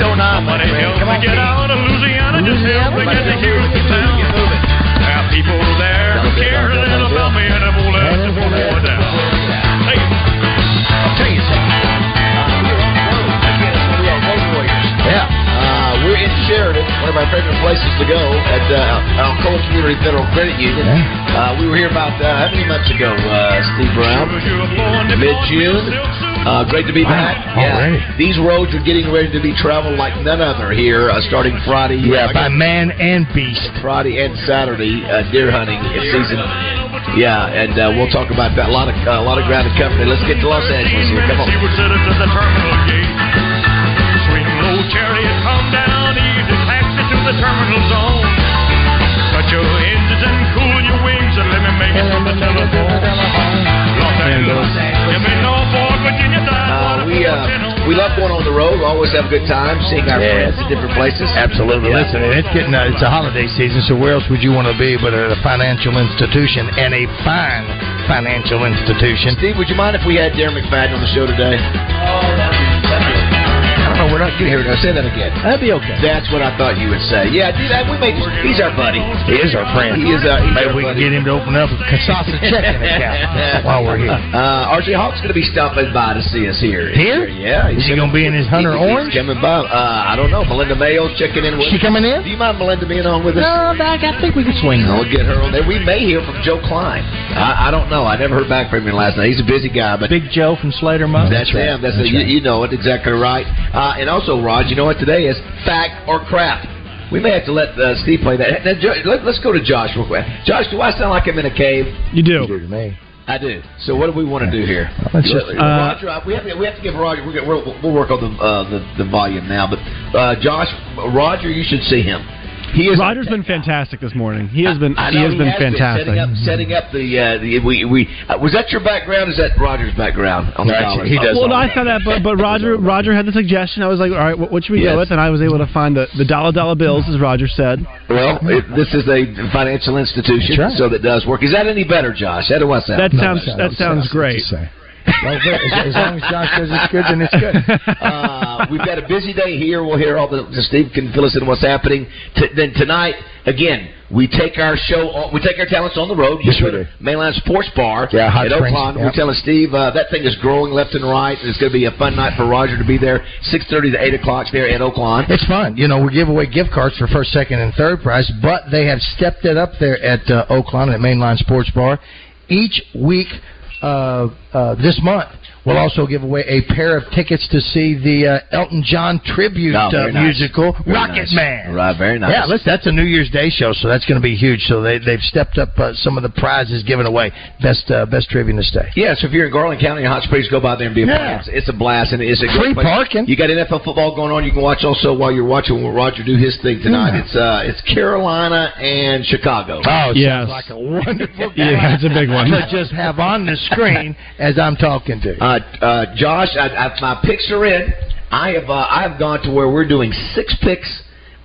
Orleans. 609, my friend. Come on, get out of Louisiana, just help me get to Houston one of our favorite places to go at uh, Alcoa Community Federal Credit Union. Uh, we were here about uh, how many months ago, uh, Steve Brown? Mid June. Uh, great to be back. Yeah, these roads are getting ready to be traveled like none other here, uh, starting Friday. Yeah, I by man and beast. Friday and Saturday uh, deer hunting season. Yeah, and uh, we'll talk about that. A lot of uh, a lot of ground to cover. Let's get to Los Angeles here. Come on. The terminal zone. Cut your engines and cool your wings and let me make it to the telephone. Los Angeles, give me Norfolk, Virginia, Uh, we uh, we love going on the road. We always have a good time seeing our Yes. friends at different places. Absolutely. Yeah. Listen, it's getting uh, it's a holiday season, so where else would you want to be but at a financial institution and a fine financial institution? Steve, would you mind if we had Darren McFadden on the show today? I don't know. We're No, you hear it. Say that again. That'd be okay. That's what I thought you would say. Yeah, do that. We may just, he's our buddy. He is our friend. He is. Uh, he's Maybe our we can get him to open up a Casasa checking account while we're here. Uh, RJ Hawk's going to be stopping by to see us here. Here? Yeah. Is he gonna be in his Hunter He- he's Orange? coming by. Uh, I don't know. Melinda Mayo's checking in with She coming in? Do you mind Melinda being on with us? No, Doc, I think we can swing her. We'll get her on there. We may hear from Joe Kleine. I, I don't know. I never heard back from him last night. He's a busy guy, but Big Joe from Slater Motors. that's, him. That's, a, you, you know it exactly right. Uh, and also, Rod, you know what today is? Fact or crap. We may have to let uh, Steve play that. Now, Jo- let, us go to Josh real quick. Josh, do I sound like I'm in a cave? You do. to me. I do. So what do we want to do here? Let's just- Uh, Roger, we have to, we have to give Roger. We're, gonna- we're, we'll work on the, uh, the the volume now. But uh, Josh, Roger, you should see him. He is Roger's been fantastic this morning. He has been I he know has been has fantastic. setting up, setting up the, uh, the we we uh, was that your background? Is that Roger's background on the Right, dollar? he does well, no, I thought that, but but Roger Roger had the suggestion. I was like, all right, what, what should we Yes. go with? And I was able to find the the dollar dollar bills, as Roger said. Well, it, this is a financial institution, right. so that does work. Is that any better, Josh? How do I sound? That No, sounds that sounds great. To say. Well, as, as long as Josh says it's good, then it's good. uh, we've got a busy day here. We'll hear all the Steve can fill us in what's happening. T- then tonight, again, we take our show. On, we take our talents on the road. Yes, You we do. Mainland Sports Bar Yeah, Hot at Springs, Oaklawn. yeah. We're telling Steve uh, that thing is growing left and right. It's going to be a fun night for Roger to be there. Six thirty to eight o'clock there at Oaklawn. It's fun. You know, we give away gift cards for first, second, and third prize, but they have stepped it up there at uh, Oaklawn at Mainline Sports Bar. Each week uh, uh, this month, we'll also give away a pair of tickets to see the uh, Elton John tribute Oh, uh, nice. musical, Very Rocket nice. Man. Right, very nice. Yeah, listen, that's a New Year's Day show, so that's going to be huge. So they they've stepped up uh, some of the prizes given away. Best uh, best trivia in the state. Yeah, so if you're in Garland County or Hot Springs, go by there and be a Yeah. part. It's, it's a blast and it's a Free great place. parking. You got NFL football going on. You can watch also while you're watching Roger do his thing tonight. Yeah. It's uh, it's Carolina and Chicago. Oh, Yes. like a wonderful Yeah, it's a big one. to just have on the screen as I'm talking to. you. Uh, uh, Josh, I, I, my picks are in. I have uh, I have gone to where we're doing six picks.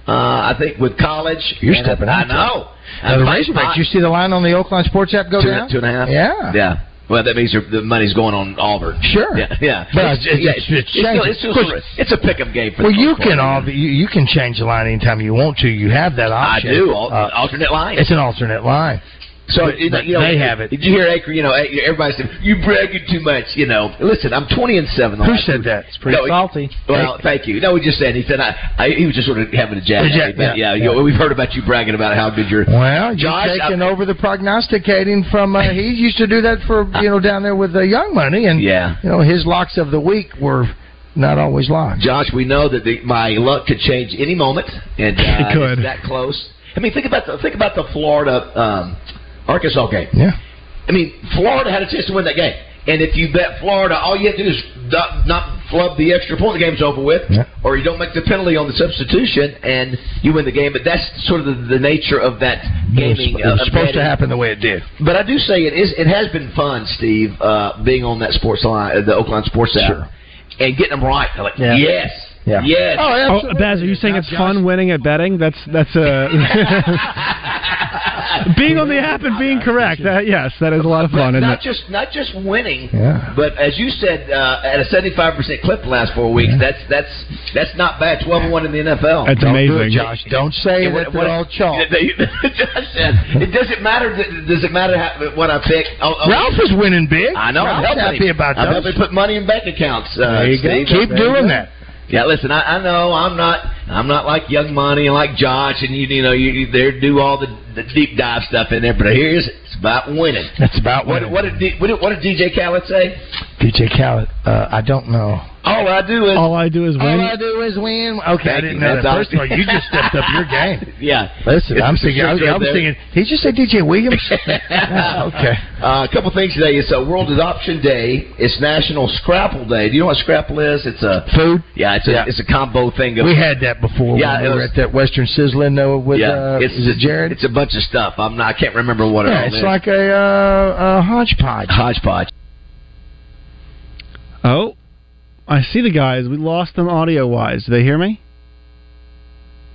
Uh, I think with college. You're And stepping I out, know. Now, the Razorbacks, you see the line on the Oaklawn Sports app go two, down? two and a half. Yeah. Yeah. Well, that means your- the money's going on Auburn. Sure. Yeah. Yeah. But it's- it's- it's still, it's, still Of course- sort of- it's a pick-up game for Well, you can all you, you can change the line anytime you want to. You have that option. I do. Al- Uh, alternate line. it's an alternate line. So But- you know, they have it. Did you hear Acre? You know, everybody said you bragging too much. You know, listen, I'm 20 and seven. Who said two- that? It's pretty No, salty. Well, thank you. No, he just said he said I, I he was just sort of having a jab. A at jab, me, but yeah, yeah, yeah. You, we've heard about you bragging about how good your Well, you're Josh, taking I- over the prognosticating from. Uh, he used to do that for you know down there with uh, Young Money, and Yeah. you know his locks of the week were not always locks. Josh. We know that the, my luck could change any moment, and uh, It could. that close. I mean, think about the think about the Florida um, Arkansas game. Yeah. I mean, Florida had a chance to win that game. And if you bet Florida, all you have to do is not, not flub the extra point. The game's over with, Yeah. or you don't make the penalty on the substitution, and you win the game. But that's sort of the, the nature of that gaming. it was uh, supposed to happen the way it did. But I do say it is. It has been fun, Steve, uh, being on that sports line, uh, the Oaklawn Sports app, Sure. and getting them right. They're like, Yeah. yes, Yeah. yes. Oh, Baz, are you saying it's fun winning at betting? That's that's a being on the app and being correct. That, yes, that is a lot of fun. Isn't just not just winning, Yeah. but as you said, uh, at a seventy-five percent clip the last four weeks. That's that's that's not bad. Twelve and one in the NFL. That's Don't do it, amazing. Josh. Don't say And that they're all chalk. Josh said, it doesn't matter. Does it matter how, what I pick? Oh, oh, Ralph is winning big. I know. I'm happy him. about I'm those. helping put money in bank accounts. Uh, There you go. Keep There you doing go. that. Yeah, listen. I, I know I'm not. I'm not like Young Money and like Josh, and you, you know, you, they do all the, the deep dive stuff in there. But here's it's about winning. That's about What, winning. what did what did, what did DJ Khaled say? DJ Khaled, uh, I don't know. All I do is All I do is win. All. I do is win. Okay, I didn't you. know That's that. all- First of all, you just stepped up your game. yeah. Listen, It's I'm thinking. I was, I was thinking. Did you just say DJ Williams? okay. Uh, a couple things today. It's a World Adoption Day. It's National Scrapple Day. Do you know what Scrapple is? It's a Food. yeah. It's a Yeah. it's a combo thing. Of, We had that before. Yeah, we it were was- at that Western Sizzlin uh, with yeah. uh, it's is it Jared. It's a bunch of stuff. I'm not. I can't remember what it yeah, all it's like a, uh, a hodgepodge. hodgepodge. Oh, I see the guys. We lost them audio wise. Do they hear me?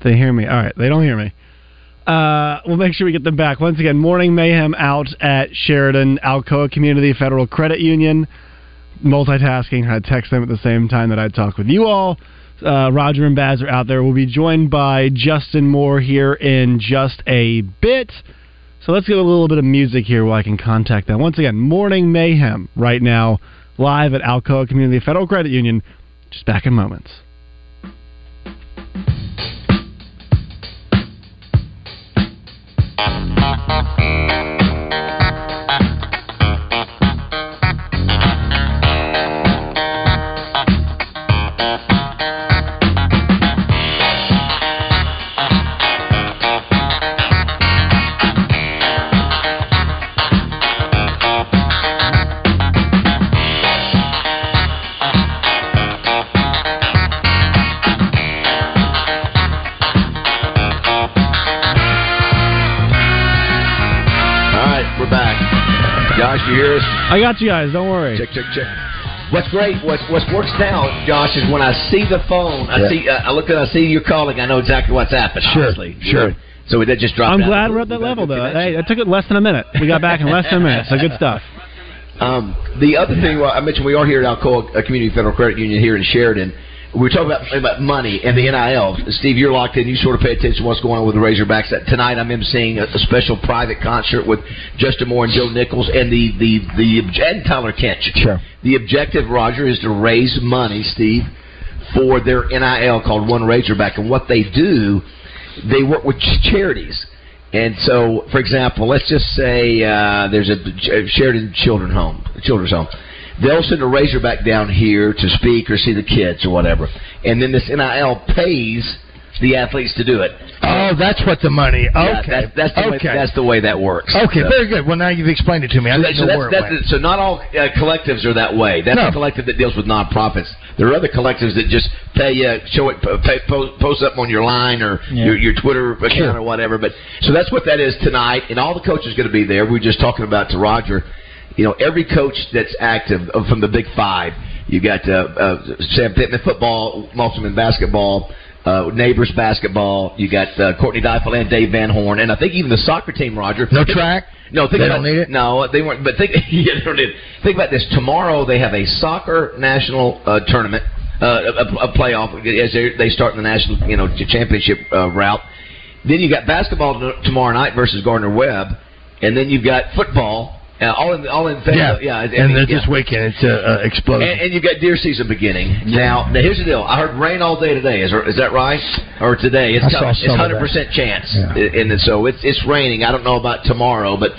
They hear me. All right, they don't hear me. Uh, we'll make sure we get them back. Once again, Morning Mayhem out at Sheridan, Alcoa Community Federal Credit Union. Multitasking, I text them at the same time that I talk with you all. Uh, Roger and Baz are out there. We'll be joined by Justin Moore here in just a bit. So let's get a little bit of music here while I can contact them. Once again, Morning Mayhem right now, live at Alcoa Community Federal Credit Union. Just back in moments. Got you guys. Don't worry. Check, check, check. What's great, what what works now, Josh, is when I see the phone, I Yeah. see, uh, I look at, I see you're calling, I know exactly what's happened. Sure, honestly. sure. So it just dropped. I'm out. glad we're at that level, though. Hey, it took it less than a minute. We got back in less than a minute, so good stuff. Um, the other thing well, I mentioned, we are here at Alcoa uh, Community Federal Credit Union here in Sheridan. We were talking about about money and the NIL. Steve, you're locked in. You sort of pay attention to what's going on with the Razorbacks. That Tonight, I'm emceeing a, a special private concert with Justin Moore and Joe Nichols and the the the and Tyler Kench. Sure. The objective, Roger, is to raise money, Steve, for their NIL called One Razorback. And what they do, they work with ch- charities. And so, for example, let's just say uh, there's a Sheridan Children Home, children's home. They'll send a Razorback down here to speak or see the kids or whatever, and then this NIL pays the athletes to do it. Oh, that's what the money. Okay, Yeah, that's, that's the way, okay. that's the way that works. okay, So- very good. Well, now you've explained it to me. I so, that- so know where it that's went. so not all uh, collectives are that way. That's No. a collective that deals with nonprofits. There are other collectives that just pay you, show it, pay, post, post up on your line or your, your Twitter account Sure. or whatever. But so that's what that is tonight, and all the coaches are going to be there. We were just talking about to Roger. You know, every coach that's active uh, from the Big Five. You got uh, uh, Sam Pittman football, Musselman basketball. Uh, neighbors basketball. You got uh, Courtney Deifel and Dave Van Horn, and I think even the soccer team, Roger. No track. No, think They about, don't need it? No, they weren't. But think, yeah, they don't need it. Think about this. Tomorrow they have a soccer national uh, tournament, uh, a, a playoff as they they start in the national, you know, championship uh, route. Then you got basketball tomorrow night versus Gardner Webb, and then you've got football. Uh, all in all in Yeah, yeah, and yeah. this weekend it's uh, uh, explosion. And, and you've got deer season beginning now. Now here's the deal. I heard rain all day today. Is is that right? Or today? It's I coming. It's hundred percent chance, Yeah. and so it's it's raining. I don't know about tomorrow, but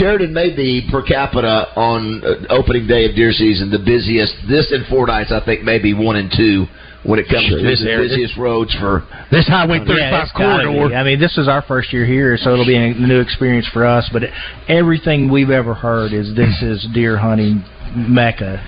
Sheridan may be per capita on uh, opening day of deer season the busiest. This and Fordyce, I think, may be one and two when it comes Sure. to This the area- busiest roads for this Highway Yeah, 35 it's corridor. be. I mean, this is our first year here, so it'll be a new experience for us. But everything we've ever heard is this is deer hunting mecca.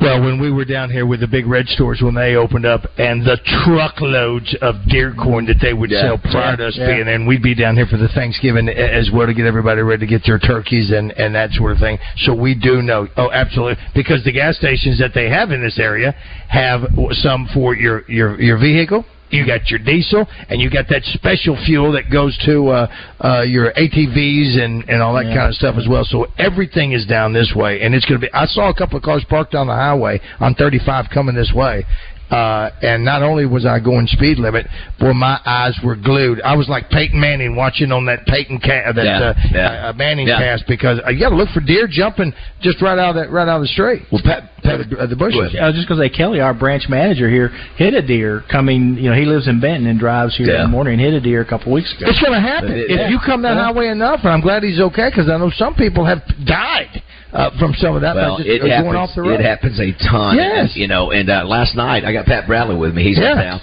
Well, when we were down here with the big red stores when they opened up, and the truckloads of deer corn that they would Yeah. sell prior to us Yeah. being there, and we'd be down here for the Thanksgiving as well to get everybody ready to get their turkeys and and that sort of thing. So we do know. Oh, absolutely, because the gas stations that they have in this area have some for your your your vehicle. You got your diesel, and you got that special fuel that goes to uh, uh, your ATVs and, and all that Yeah. kind of stuff as well. So everything is down this way, and it's going to be. I saw a couple of cars parked on the highway on 35 coming this way. Uh, and not only was I going speed limit, boy, my eyes were glued. I was like Peyton Manning watching on that Peyton ca- that Yeah, uh, yeah. Uh, Manning Yeah. cast because uh, you got to look for deer jumping just right out of that right out of the straight. well, Pat, Pat, Uh, the, uh, the bushes. Uh, just because they Kelly, our branch manager here, hit a deer coming. You know, he lives in Benton and drives here in the morning and hit a deer a couple weeks ago. It's going to happen It- if yeah. you come that Yeah. highway enough. And I'm glad he's okay because I know some people have died uh, from some of that. Well, just it uh, happens. going off the road. It happens a ton. Yes. And, you know, and uh, last night I got Pat Bradley with me. He's Yeah. in town.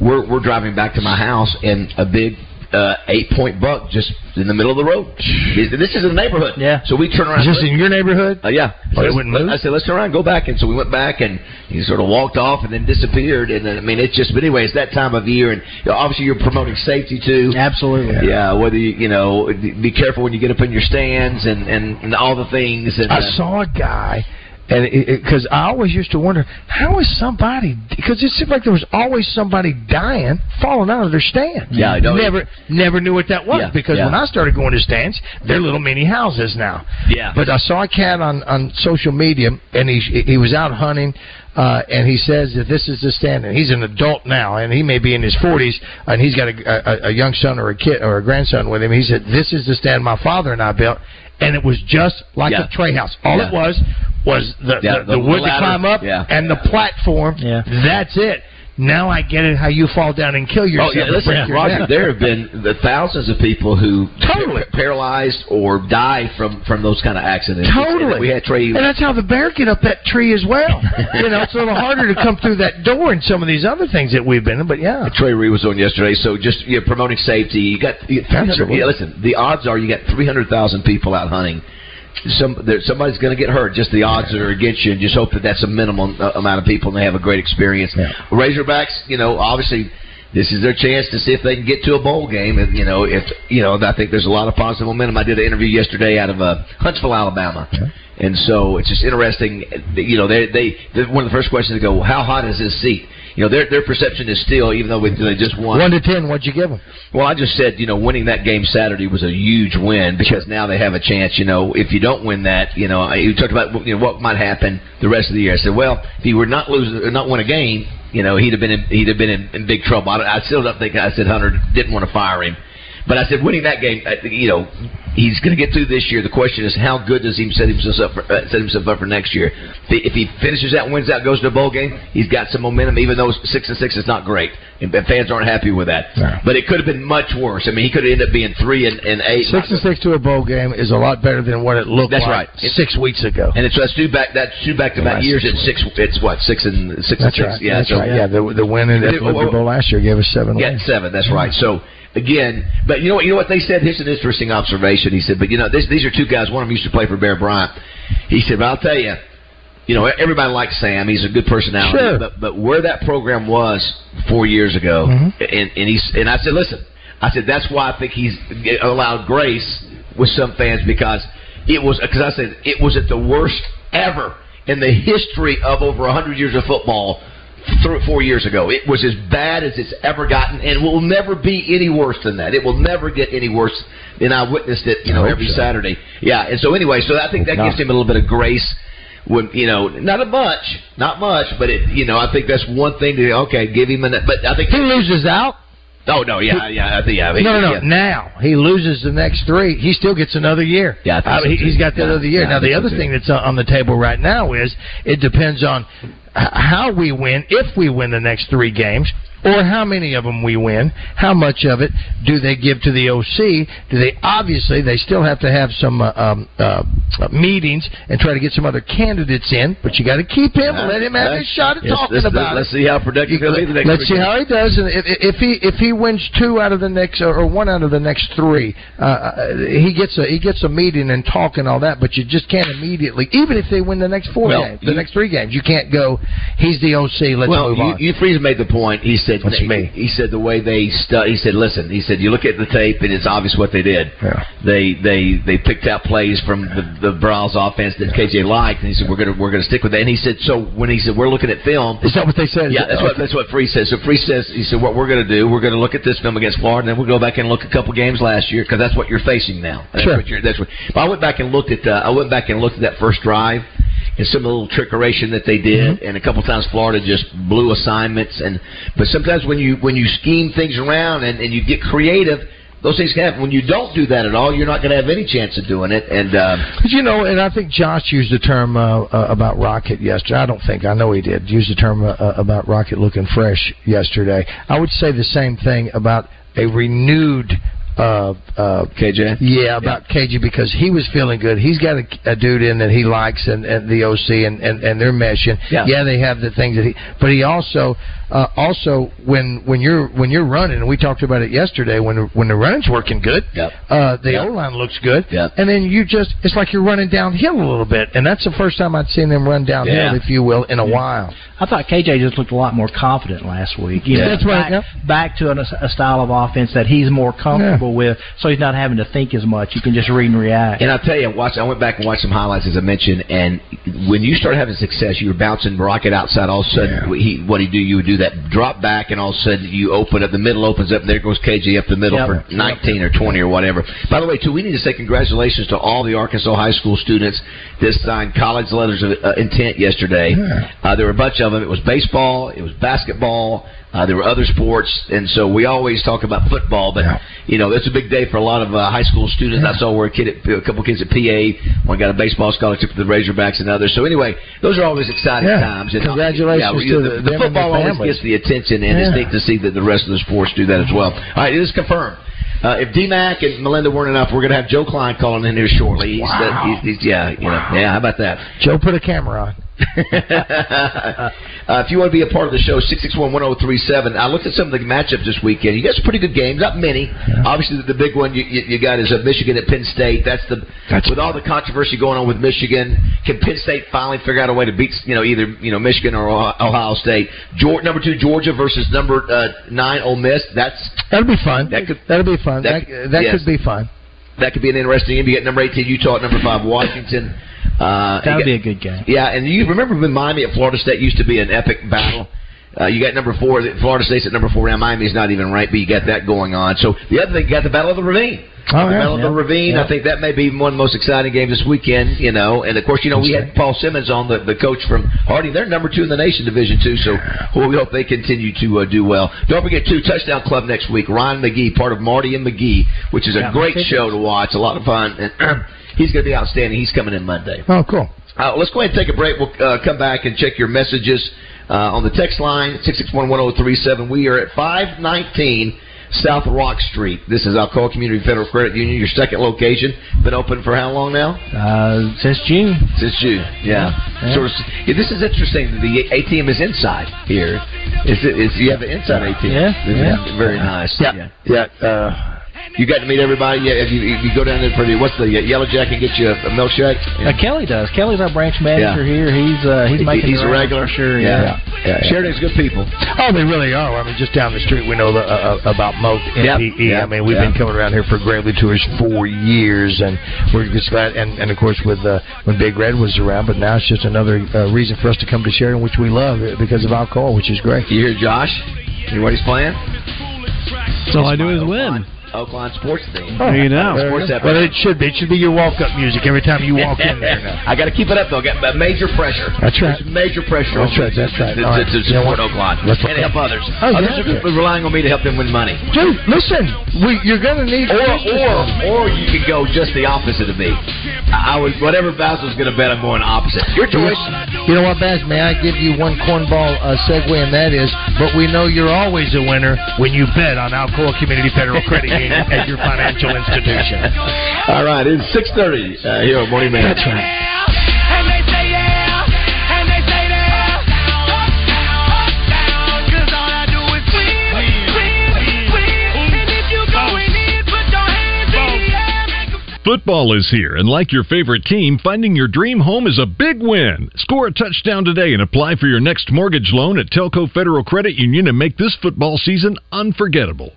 We're we're driving back to my house, and a big uh, eight point buck just in the middle of the road. This is in the neighborhood. Yeah. So we turn around. Just in your neighborhood? Uh, yeah. So it wouldn't move? I said, let's turn around, go back. And so we went back, and he sort of walked off and then disappeared. And then, I mean, it's just, but anyway, it's that time of year, and you know, obviously you're promoting safety too. Absolutely. Yeah, whether you, you know, be careful when you get up in your stands and, and, and all the things. And, I uh, saw a guy and because I always used to wonder how is somebody because it seemed like there was always somebody dying, falling out of their stand. Yeah, I know. Never, never knew what that was Yeah, because yeah. when I started going to stands, they're little mini houses now. Yeah. But I saw a cat on on social media, and he he was out hunting. Uh, and he says that this is the stand, and he's an adult now, and he may be in his forties, and he's got a, a, a young son or a kid or a grandson with him. He said, "This is the stand my father and I built, and it was just like Yeah. a tray house. All Yeah. it was was the Yeah, the, the the wood to climb up Yeah. and the platform. Yeah. That's it. Now I get it. How you fall down and kill yourself? Oh yeah, listen, your Roger. There have been the thousands of people who Totally. par- paralyzed or die from from those kind of accidents. Totally. We had Trey. And that's how the bear get up that tree as well. you know, it's a little harder to come through that door and some of these other things that we've been in. But yeah, Trey Reed was on yesterday, so just you know, promoting safety. You got you, 300 Absolutely. yeah, listen. The odds are you got three hundred thousand people out hunting. Some there, somebody's going to get hurt. Just the odds are against you, and just hope that that's a minimum uh, amount of people and they have a great experience. Razorbacks, you know, obviously. This is their chance to see if they can get to a bowl game, and you know if you know. I think there's a lot of positive momentum. I did an interview yesterday out of uh, Huntsville, Alabama, and so it's just interesting. You know, they they they- one of the first questions they go, well, "How hot is this seat?" You know, their their perception is still, even though we, they just won. one to ten, what'd you give them? Well, I just said, you know, winning that game Saturday was a huge win because now they have a chance. You know, if you don't win that, you know, you talked about you know what might happen the rest of the year. I said, well, if he were not lose not win a game, you know, he'd have been in, he'd have been in, in big trouble. I, I still don't think I said Hunter didn't want to fire him, but I said winning that game, uh, you know, he's going to get through this year. The question is, how good does he set himself up for, uh, set himself up for next year? If he, finishes that, wins that, goes to a bowl game, he's got some momentum. Even though six and six is not great, and fans aren't happy with that. No. But it could have been much worse. I mean, he could have ended up being three and, and eight. Six and six to a bowl game is a lot better than what it looked That's like right. six weeks ago. And it's that's two back that's two back to back years. It's six. It's what six and six That's and six. right. Yeah, that's so, right. Yeah, the the win in the oh, Bowl last year gave us seven Yeah, wins. seven. That's right. So again, but you know what? You know what they said. Here's an interesting observation. He said, but you know, this, these are two guys. One of them used to play for Bear Bryant. He said, but I'll tell you, you know, everybody likes Sam. He's a good personality. Sure. But but where that program was four years ago, Mhm. and and he's and I said, listen, I said that's why I think he's allowed grace with some fans because it was because I said it was at the worst ever in the history of over hundred years of football. Th- four years ago, it was as bad as it's ever gotten, and will never be any worse than that. It will never get any worse And I witnessed it, you know, every so. Saturday. Yeah, and so anyway, so I think that gives him a little bit of grace when you know not a much, not much, but it you know I think that's one thing to okay give him an but I think He loses out. oh no yeah yeah I think yeah I mean, No, no, no. yeah. Now he loses the next three. He still gets another year. Yeah, I think so, mean, too. he's got that Yeah, other year. yeah, now the so, other too. thing that's on the table right now is it depends on how we win, if we win the next three games, or how many of them we win. How much of it do they give to the OC? Do they obviously they still have to have some uh, um, uh, uh, meetings and try to get some other candidates in, but you got to keep him. and let him have his shot at Yes, talking let's, about let's see how productive he'll be the next Let's see how he does, and if, if he if he wins two out of the next or one out of the next three, uh, uh, he gets a he gets a meeting and talk and all that. But you just can't immediately, even if they win the next four Well, games, the you- next three games, you can't go. He's the OC. Let's well, move you, on. you Freeze made the point. He said, That's he, me. he said the way they stu- He said, listen. He said, you look at the tape and it's obvious what they did. Yeah. They they they picked out plays from the the Browns offense that KJ liked, and he said we're gonna we're gonna stick with that. And he said, so when he said we're looking at film, Is that what they said? Yeah, that's what that's what Free says. So Free says he said what we're going to do. We're going to look at this film against Florida, and then we'll go back and look at a couple games last year because that's what you're facing now. That's Sure. What you're, that's what. But I went back and looked at. Uh, I went back and looked at that first drive and some little trickeration that they did, Mm-hmm. and a couple times Florida just blew assignments. And but sometimes when you when you scheme things around and, and you get creative. Those things can happen. When you don't do that at all, you're not going to have any chance of doing it. And uh, you know, and I think Josh used the term uh, uh, about Rocket yesterday. I don't think I know he did use the term uh, uh, about Rocket looking fresh yesterday. I would say the same thing about a renewed. Uh, uh, KJ, yeah, about KJ because he was feeling good. He's got a, a dude in that he likes, and, and the OC, and, and, and they're meshing. Yeah. they have the things that he, but he also, uh, also when when you're when you're running, and we talked about it yesterday when when the running's working good, Yep. uh, the Yep. O line looks good, Yep. and then you just it's like you're running downhill a little bit, and that's the first time I'd seen them run downhill, Yeah. if you will, in a while. I thought KJ just looked a lot more confident last week. You Yeah. know, That's right, Back, back to an, a style of offense that he's more comfortable comfortable with, so he's not having to think as much. You can just read and react. And I'll tell you, watch. I went back and watched some highlights as I mentioned, and when you start having success, you're bouncing rocket outside. All of a sudden, he what he do? You would do that drop back, and all of a sudden you open up. The middle opens up, and there goes KJ up the middle Yep. for 19 or 20 or whatever. By the way, too, we need to say congratulations to all the Arkansas high school students that signed college letters of uh, intent yesterday. Uh, there were a bunch of them. It was baseball, it was basketball. Uh, there were other sports, and so we always talk about football, but you know it's a big day for a lot of uh, high school students. I saw where a kid, at, a couple kids at PA, one got a baseball scholarship for the Razorbacks, and others. So anyway, those are always exciting Yeah. times. And, Congratulations yeah, to the- the, the football always gets the attention, and it's neat to see that the rest of the sports do that as well. All right, it is confirmed. Uh, if DMAC and Melinda weren't enough, we're going to have Joe Kleine calling in here shortly. He's, uh, he's, he's, yeah, you know, yeah. How about that? Joe put a camera on. uh, if you want to be a part of the show, six six one one zero three seven. I looked at some of the matchups this weekend. You got some pretty good games, not many. Obviously, the, the big one you, you, you got is uh, Michigan at Penn State. That's the That's with all the controversy going on with Michigan. Can Penn State finally figure out a way to beat you know either you know Michigan or Ohio State? Georgia, number two Georgia versus number uh, nine Ole Miss. That's That'll be fun. That could That'll be fun. That, that- that yes. could be fun. that could be an interesting game. You get number eighteen Utah at number five Washington. Uh, That would be a good game. yeah, and you remember when Miami at Florida State used to be an epic battle. Uh, you got number four. Florida State's at number four. Now Miami's not even ranked, but you got that going on. So the other thing, you got the Battle of the Ravine. Oh, the yeah, Battle of the Ravine. yeah. I think that may be one of the most exciting games this weekend. You know, and of course, you know we had Paul Simmons on the the coach from Harding. They're number two in the nation, Division two. So well, we hope they continue to uh, do well. Don't forget two touchdown club next week. Ryan McGee, part of Marty and McGee, which is a Yeah, great show to watch. A lot of fun. And he's going to be outstanding. He's coming in Monday. Oh, cool. Uh, let's go ahead and take a break. We'll uh, come back and check your messages uh, on the text line, 6611037. We are at 519 South Rock Street. This is Alcoa Community Federal Credit Union, your second location. Been open for how long now? Uh, since June. Since June, yeah. Yeah. Sort of, yeah, this is interesting. The ATM is inside here. Is it? Is you have an inside ATM? Yeah, yeah. very nice. Yeah. Yeah. Uh, You got to meet everybody. Yeah, if you, if you go down there for the what's the uh, Yellow Jacket and get you a, a milkshake. Uh, Kelly does. Kelly's our branch manager Yeah. here. He's uh, he's making he's a regular. for sure. Yeah. Yeah. yeah. Sheridan's good people. oh, they really are. I mean, just down the street, we know the, uh, uh, about Moat Yep, MPE. yep, I mean, we've yep. been coming around here for Gravely Tours for years, and we're just glad. And, and of course, with uh, when Big Red was around, but now it's just another uh, reason for us to come to Sheridan, which we love because of Alcoa, which is great. You hear Josh? You know what he's playing? That's all I do is win. Oaklawn Sports Theme. There you know. Sports Well, it should be. It should be your walk-up music every time you walk in there. Now. I got to keep it up though. I got major pressure. That's right. There's major pressure. That's on right, that's right. To, All to, right. to You know support what? Oaklawn Let's- and help others. Oh, others yeah. are relying on me to help them win money. Dude, listen, we, you're going to need. Or, or, or you could go just the opposite of me. I I was whatever Bazzel's going to bet. I'm going opposite. Your choice. You know what, Baz? May I give you one cornball uh, segue, and that is, but we know you're always a winner when you bet on Alcoa Community Federal Credit Union as your financial institution. All right, it's six thirty uh, here on Morning Man. That's right. And they say yeah, and they say that. Cause all I do is win, win, win. And if you going in, put your hands in the air, make 'em Football is here, and like your favorite team, finding your dream home is a big win. Score a touchdown today and apply for your next mortgage loan at Telcoe Federal Credit Union and make this football season unforgettable.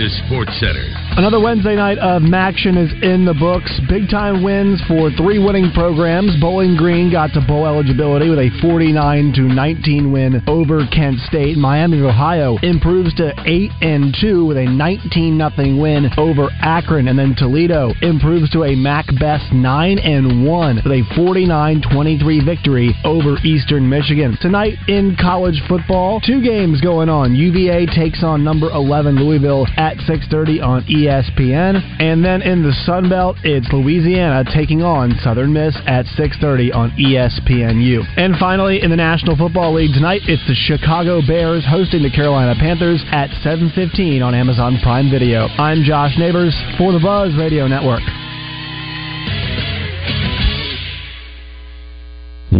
Is Sports Center. Another Wednesday night of action is in the books. Big time wins for three winning programs. Bowling Green got to bowl eligibility with a 49 to 19 win over Kent State. Miami of Ohio improves to 8 and 2 with a 19 nothing win over Akron, and then Toledo improves to a Mac Best 9 and 1 with a 49-23 victory over Eastern Michigan. Tonight in college football, two games going on. UVA takes on number 11 Louisville at 6:30 on ESPN, and then in the Sun Belt, it's Louisiana taking on Southern Miss at 6:30 on ESPNU. And finally, in the National Football League tonight, it's the Chicago Bears hosting the Carolina Panthers at 7:15 on Amazon Prime Video. I'm Josh Neighbors for the Buzz Radio Network.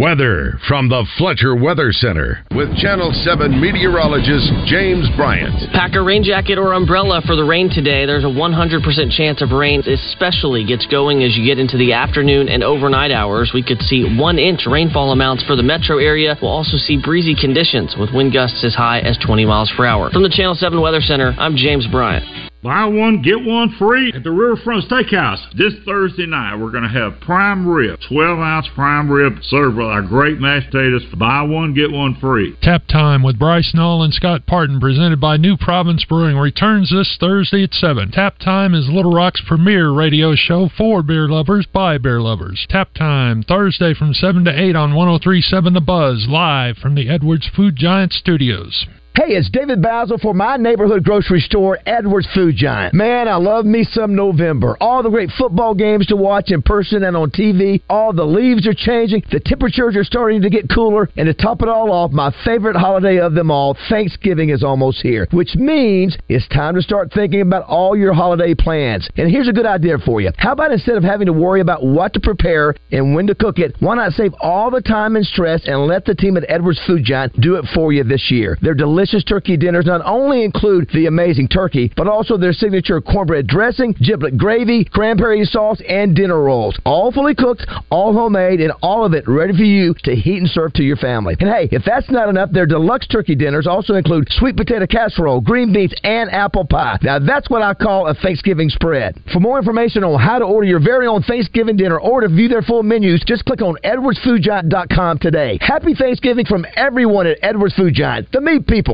Weather from the Fletcher Weather Center with Channel 7 meteorologist James Bryant. Pack a rain jacket or umbrella for the rain today. There's a 100% chance of rain, especially gets going as you get into the afternoon and overnight hours. We could see one inch rainfall amounts for the metro area. We'll also see breezy conditions with wind gusts as high as 20 miles per hour. From the Channel 7 Weather Center, I'm James Bryant. Buy one, get one free at the Riverfront Steakhouse. This Thursday night, we're going to have prime rib, 12 ounce prime rib served with our great mashed potatoes. Buy one, get one free. Tap Time with Bryce Null and Scott Parton, presented by New Province Brewing, returns this Thursday at 7. Tap Time is Little Rock's premier radio show for beer lovers by beer lovers. Tap Time, Thursday from 7 to 8 on 1037 The Buzz, live from the Edwards Food Giant Studios. Hey, it's David Bazzel for my neighborhood grocery store, Edwards Food Giant. Man, I love me some November. All the great football games to watch in person and on TV. All the leaves are changing. The temperatures are starting to get cooler. And to top it all off, my favorite holiday of them all, Thanksgiving is almost here. Which means it's time to start thinking about all your holiday plans. And here's a good idea for you. How about instead of having to worry about what to prepare and when to cook it, why not save all the time and stress and let the team at Edwards Food Giant do it for you this year? They're delicious delicious turkey dinners not only include the amazing turkey, but also their signature cornbread dressing, giblet gravy, cranberry sauce, and dinner rolls. All fully cooked, all homemade, and all of it ready for you to heat and serve to your family. And hey, if that's not enough, their deluxe turkey dinners also include sweet potato casserole, green beans, and apple pie. Now that's what I call a Thanksgiving spread. For more information on how to order your very own Thanksgiving dinner or to view their full menus, just click on edwardsfoodgiant.com today. Happy Thanksgiving from everyone at Edwards Food Giant, the meat people.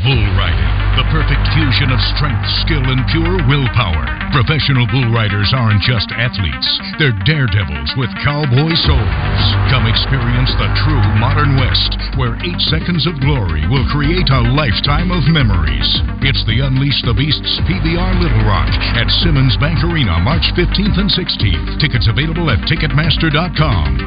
Bull riding, the perfect fusion of strength, skill, and pure willpower. Professional bull riders aren't just athletes, they're daredevils with cowboy souls. Come experience the true modern West, where eight seconds of glory will create a lifetime of memories. It's the Unleash the Beasts PBR Little Rock at Simmons Bank Arena, March 15th and 16th. Tickets available at Ticketmaster.com.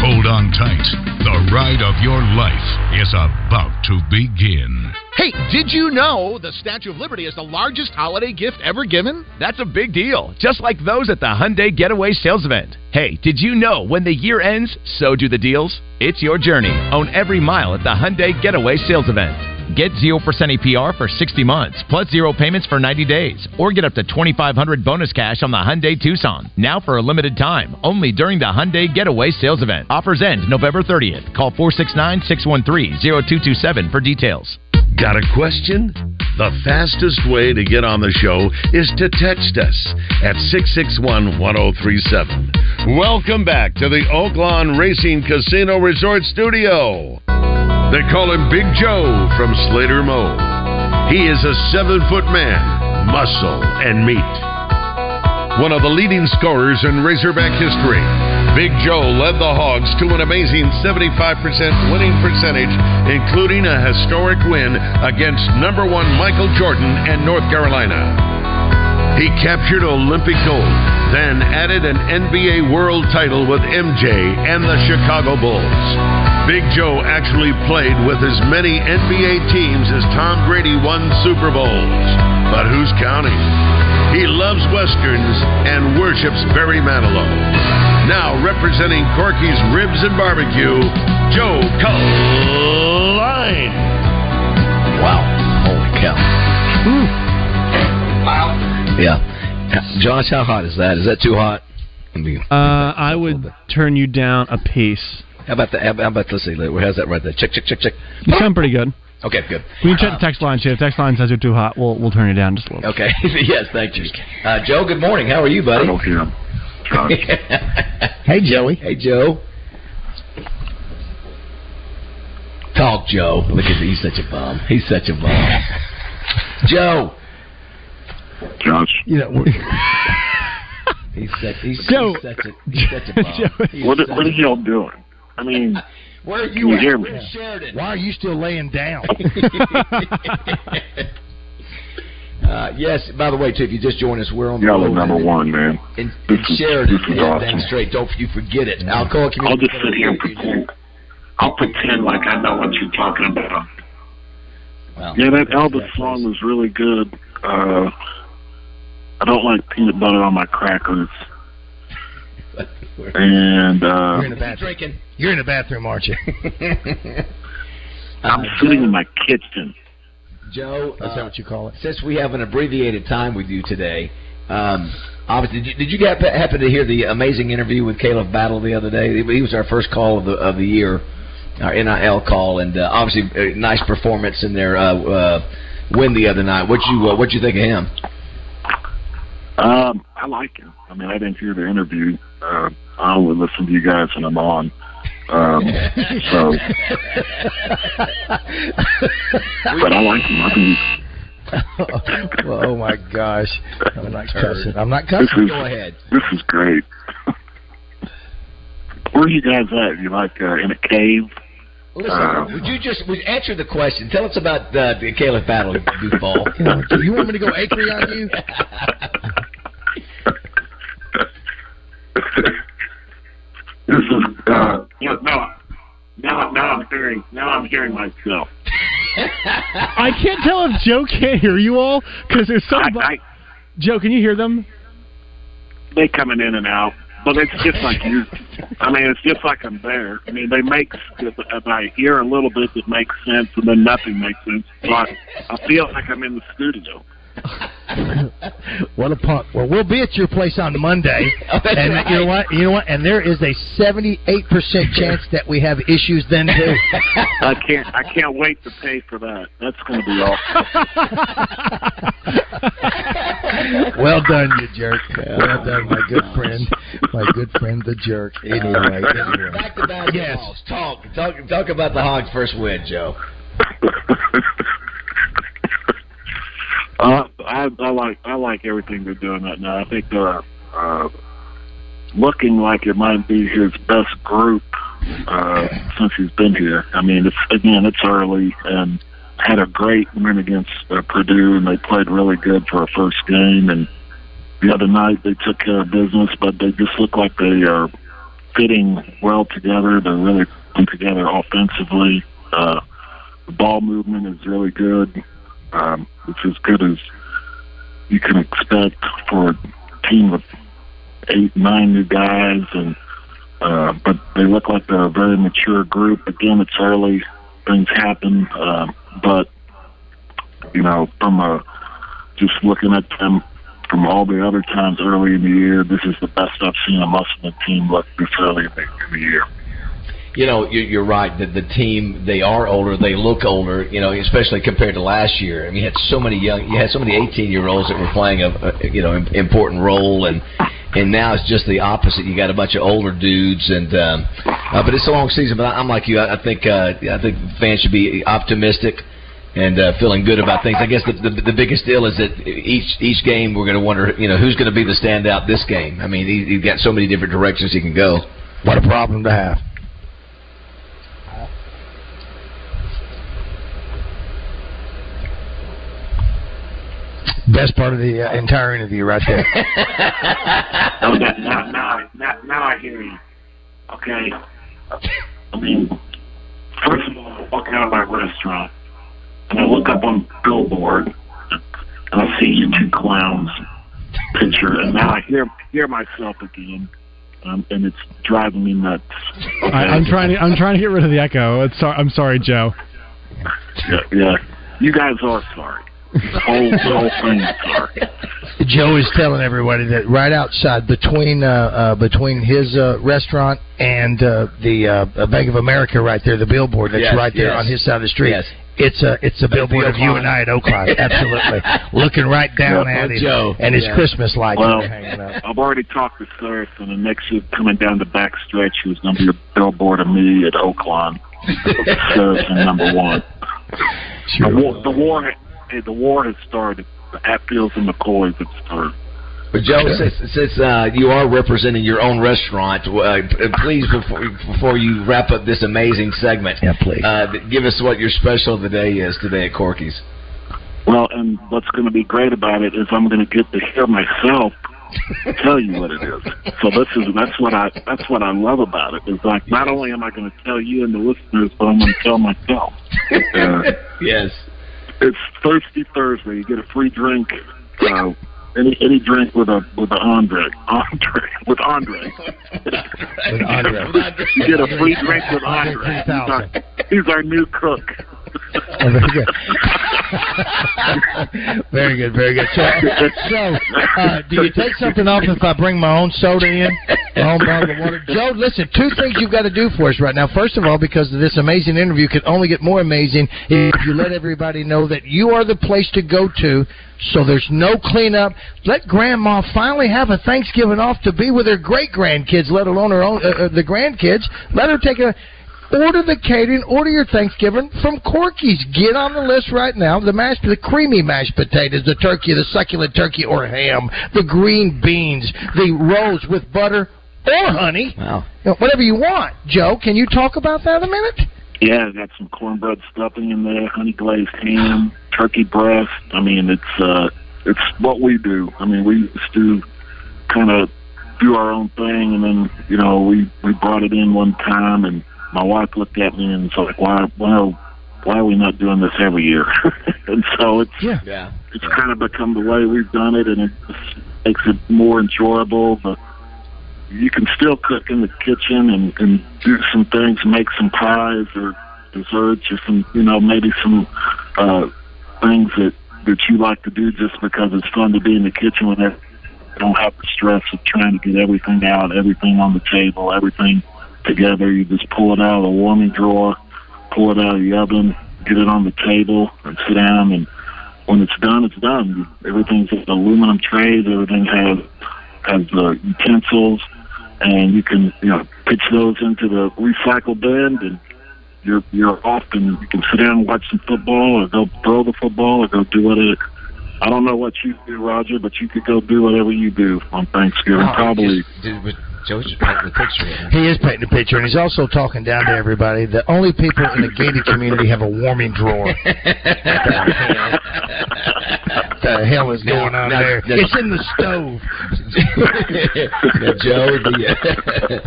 Hold on tight. The ride of your life is about to begin. Hey, did you know the Statue of Liberty is the largest holiday gift ever given? That's a big deal, just like those at the Hyundai Getaway Sales Event. Hey, did you know when the year ends, so do the deals? It's your journey. Own every mile at the Hyundai Getaway Sales Event. Get 0% APR for 60 months, plus zero payments for 90 days, or get up to 2500 bonus cash on the Hyundai Tucson. Now for a limited time, only during the Hyundai Getaway Sales Event. Offers end November 30th. Call 469-613-0227 for details. Got a question? The fastest way to get on the show is to text us at 661 1037. Welcome back to the Oaklawn Racing Casino Resort Studio. They call him Big Joe from Slater Mo. He is a seven foot man, muscle and meat. One of the leading scorers in Razorback history. Big Joe led the Hogs to an amazing 75% winning percentage, including a historic win against number one Michael Jordan and North Carolina. He captured Olympic gold, then added an NBA world title with MJ and the Chicago Bulls. Big Joe actually played with as many NBA teams as Tom Brady won Super Bowls. But who's counting? He loves Westerns and worships Barry Manilow. Now representing Corky's Ribs and Barbecue, Joe Kleine. Wow. Holy cow. Wow. Yeah. Josh, how hot is that? Is that too hot? Uh, I would turn you down a piece. How about the? How about let's see. How's that right there? Check, check, check, check. You sound pretty good. Okay, good. We can check the text line too. If text line says you're too hot, we'll we'll turn you down just a little. Okay. yes, thank you. Uh, Joe, good morning. How are you, buddy? I don't hear him. Josh. hey, Joey. Hey, Joe. Talk, Joe. Look at he's such a bum. He's such a bum. Joe. Josh. You know. he's such. He's, Joe. he's such a. He's such a bum. He's What, such what are y'all doing? I mean, Where are Can you you at? hear me? Sheridan. Why are you still laying down? Uh, yes. By the way, too, if you just joined us, we're on the y'all are road number one, man. in, This in is- Sheridan. this is yeah, awesome. dang straight. Don't you forget it. Alcoa I'll Community. just sit here and pretend. I'll pretend like I know what you're talking about. Well, Yeah, that Elvis song was really good. Uh, I don't like peanut butter on my crackers. and uh, You're in the bathroom. Drinking. You're in the bathroom, aren't you? I'm sitting in my kitchen. Joe, Is that what you call it? Since we have an abbreviated time with you today, um, obviously, did you, did you happen, happen to hear the amazing interview with Caleb Battle the other day? He was our first call of the of the year, our NIL call, and uh, obviously a nice performance in their uh, uh, win the other night. What you uh, what you think of him? Um, I like him. I mean, I didn't hear the interview. Uh, I only listen to you guys when I'm on. Um, so, but I like him. I think well, oh my gosh! I'm not cussing. I'm not This cussing. is- Go ahead. this is great. Where are you guys at? You like uh, in a cave? Listen, Uh, would you just would answer the question? Tell us about uh, the Caleb Battle, goofball. You, know, do you want me to go acre on you? This is uh, yeah, no. Now, now I'm hearing. Now I'm hearing myself. I can't tell if Joe can't hear you all because there's some. Joe, can you hear them? They coming in and out, but it's just like you. I mean, it's just like I'm there. I mean, they make. If, if I hear a little bit, it makes sense, and then nothing makes sense. I, I feel like I'm in the studio. what a punk! Well, we'll be at your place on Monday, Oh, and right. you know what? You know what? And there is a seventy-eight percent chance that we have issues then too. I can't. I can't wait to pay for that. That's going to be awesome. well done, you jerk. Well done, my good friend, my good friend, the jerk. Anyway, anyway. Back to basketball. Talk, talk, talk about the Hogs' first win, Joe. Uh, I, I like I like everything they're doing right now. I think they're uh, looking like it might be his best group uh, since he's been here. I mean, it's again it's early and had a great win against uh, Purdue, and they played really good for a first game. And the other night they took care of business, but they just look like they are fitting well together. They're really putting together offensively. Uh, the ball movement is really good. Um, it's as good as you can expect for a team of eight, nine new guys, and uh, but they look like they're a very mature group. Again, it's early; things happen, uh, but you know, from a just looking at them from all the other times early in the year, this is the best I've seen a Musselman team look this early in the, in the year. You know, you're, right. that the team they are older. They look older. You know, especially compared to last year. I mean, you had so many young. You had so many 18 year olds that were playing a, a you know important role, and and now it's just the opposite. You got a bunch of older dudes, and um, uh, but it's a long season. But I'm like you. I, I think uh, I think fans should be optimistic and uh, feeling good about things. I guess the, the the biggest deal is that each each game we're going to wonder, you know, who's going to be the standout this game. I mean, he, he's got so many different directions he can go. What a problem to have. Best part of the uh, entire interview, right there. Oh, that, now, now, now, now I hear you. Okay. I mean, first of all, I walk out of my restaurant and I look up on billboard and I see you two clowns picture, and now I hear hear myself again, um, and it's driving me nuts. Okay? I, I'm trying to. I'm trying to get rid of the echo. It's sorry. I'm sorry, Joe. Yeah, yeah. You guys are sorry. The whole, the whole thing is. Joe is telling everybody that right outside between uh, uh, between his uh, restaurant and uh, the uh, Bank of America, right there, the billboard that's Yes, right there yes. on his side of the street. Yes. It's a it's a billboard of you and I at Oaklawn, absolutely, looking right down Yeah, at him Joe. and his Yeah. Christmas light. Well, hanging up. I've already talked to Surf, and the next year coming down the back stretch, was going to be a billboard of me at Oaklawn. Surf and number one. The war, the war, hey, the war has started. The Hatfields and McCoys have started. But Joe, since, since uh, you are representing your own restaurant, uh, please before, before you wrap up this amazing segment, yeah, please. Uh, give us what your special of the day is today at Corky's. Well, and what's going to be great about it is I'm going to get to hear myself tell you what it is. So this is that's what I that's what I love about it. Is like not only am I going to tell you and the listeners, but I'm going to tell myself. Uh, yes. It's Thirsty Thursday. You get a free drink uh, any any drink with a with a Andre Andre with Andre. With Andre. you get a free drink with Andre. Andre He's our, he's our new cook. Oh, very good. very good, very good. So, so uh, do you take something off if I bring my own soda in, my own bottle of water? Joe, listen, two things you've got to do for us right now. First of all, because this amazing interview could only get more amazing if you let everybody know that you are the place to go to. So there's no cleanup. Let Grandma finally have a Thanksgiving off to be with her great grandkids, let alone her own uh, uh, the grandkids. Let her take a Order the catering, order your Thanksgiving from Corky's. Get on the list right now. The mashed, the creamy mashed potatoes, the turkey, the succulent turkey or ham, the green beans, the rolls with butter or honey. Wow. You know, whatever you want. Joe, can you talk about that a minute? Yeah, got some cornbread stuffing in there, honey glazed ham, turkey breast. I mean, it's uh, it's what we do. I mean, we used to kind of do our own thing, and then you know we we brought it in one time, and my wife looked at me and was like, "Why, why, why are we not doing this every year?" and so it's yeah, yeah. it's kind of become the way we've done it, and it just makes it more enjoyable. But you can still cook in the kitchen and, and do some things, make some pies or desserts or some, you know, maybe some uh, things that that you like to do just because it's fun to be in the kitchen with it. Don't have the stress of trying to get everything out, everything on the table, everything together. You just pull it out of the warming drawer, pull it out of the oven, get it on the table, and sit down. And when it's done, it's done. Everything's in aluminum trays. Everything has has uh, utensils, and you can you know pitch those into the recycle bin, and you're you're off, and you can sit down and watch some football, or go throw the football, or go do whatever. I don't know what you do, Roger, but you could go do whatever you do on Thanksgiving. Probably. Joe's just painting the picture. He is painting a picture, and he's also talking down to everybody. The only people in the gated community have a warming drawer. what the hell is going on Now- there? now- It's in the stove. now, Joe, the uh,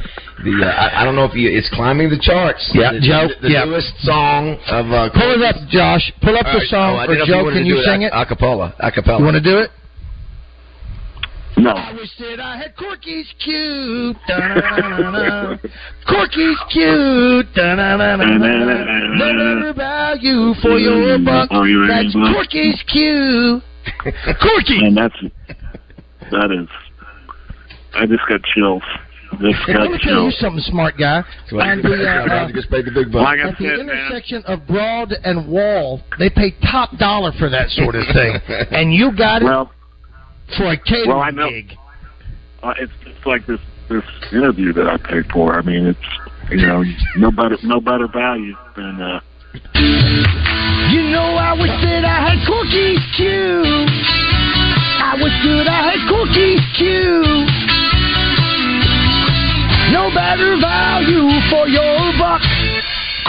the uh, I, I don't know if you it's climbing the charts. Yeah, the, Joe, The, the yeah. newest song of uh, Pull it up, Josh. Pull up All the right. song, Oh, or didn't know if Joe, wanted can you do sing it? A cappella. A. You want to do it? No. I wish that I had Corky's cute. Corky's cute. Da-na-na-na-na. No value for your buck. You're That's in, huh? Corky's cute. Corky. And that's that is. I just got chills. Just Let me tell you chills. something, smart guy. On the, uh, just paid the big Like at the said, man. intersection of Broad and Wall, they pay top dollar for that sort of thing, and you got it Well, for a catering well, I know. gig. Uh, it's it's like this this interview that I paid for. I mean, it's you know no better no better value than uh, You know, I wish that I had Corky's cute. I wish that I had Corky's cute. No better value for your buck.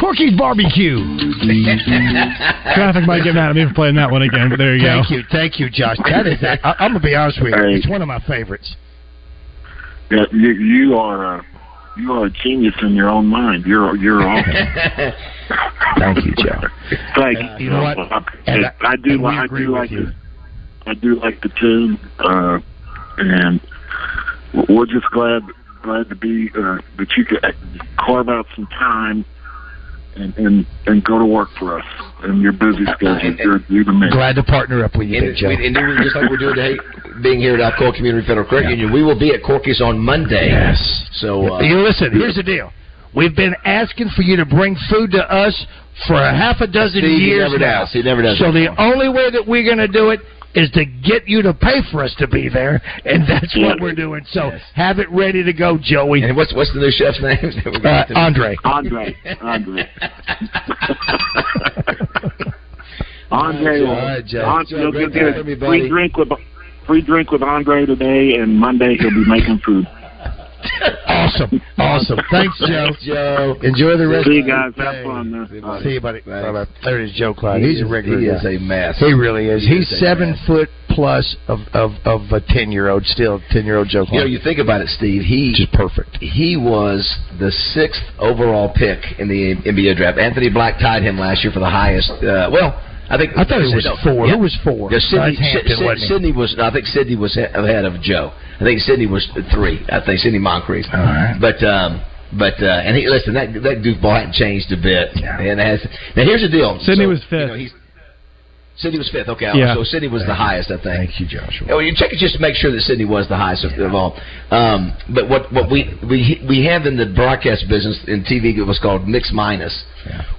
Corky's barbecue. Traffic might get mad at me for playing that one again, but there you Thank go. you, thank you, Josh. That is that. I, I'm gonna be honest with you. It's one of my favorites. yeah, you you are uh, you are a genius in your own mind. You're you're awesome. Thank you, Joe. Thank And you know what? I, And I- I do and we li- I do with like you. the I do like the tune, uh, and we're just glad glad to be uh, that you could carve out some time and and and go to work for us and your busy schedule. You're you're the man. Glad to partner up with you, And, Big Joe. and do- just like we're doing today, being here at Alcoa Community Federal Credit Union, we will be at Corky's on Monday. Yes. So uh, you listen. Here's the deal. We've been asking for you to bring food to us for a half a dozen Steve, he years never now. does. He never does So the only way that we're going to do it is to get you to pay for us to be there, and that's what we're doing. So have it ready to go, Joey. And what's what's the new chef's name? that we're gonna Uh, to- Andre. Andre, Andre. Andre, All right, Joe. Andre, you'll great get a free drink with free drink with Andre today, and Monday he'll be making food. Awesome, awesome. Thanks, Joe. Joe. Enjoy the rest. See you of the guys. day. Have fun. Man. See you, buddy. Bye-bye. There is Joe Kleine. He He's a regular he guy. is a mess. He really is. He He's is seven mess. foot plus of of of a ten year old. Still ten year old Joe You know, you think about it, Steve. He Just perfect. He was the sixth overall pick in the NBA draft. Anthony Black tied him last year for the highest. Uh, well, I think I thought it was no, four. yeah. Who was four? Yeah, Sydney, Besides Hampton, Sydney, wasn't? Sydney was. I think Sydney was ahead of Joe. I think Sydney was three. I think Sydney Moncrief. All right. But um, but uh, and he listen that that goofball hadn't changed a bit. And has now here's the deal. Sydney So, was fifth. You know, he's, Sydney was fifth. Okay, Yeah. so Sydney was the highest, I think. Thank you, Joshua. Oh, you check it just to make sure that Sydney was the highest of, of all. Um, but what what we we we have in the broadcast business in TV it was called mix minus,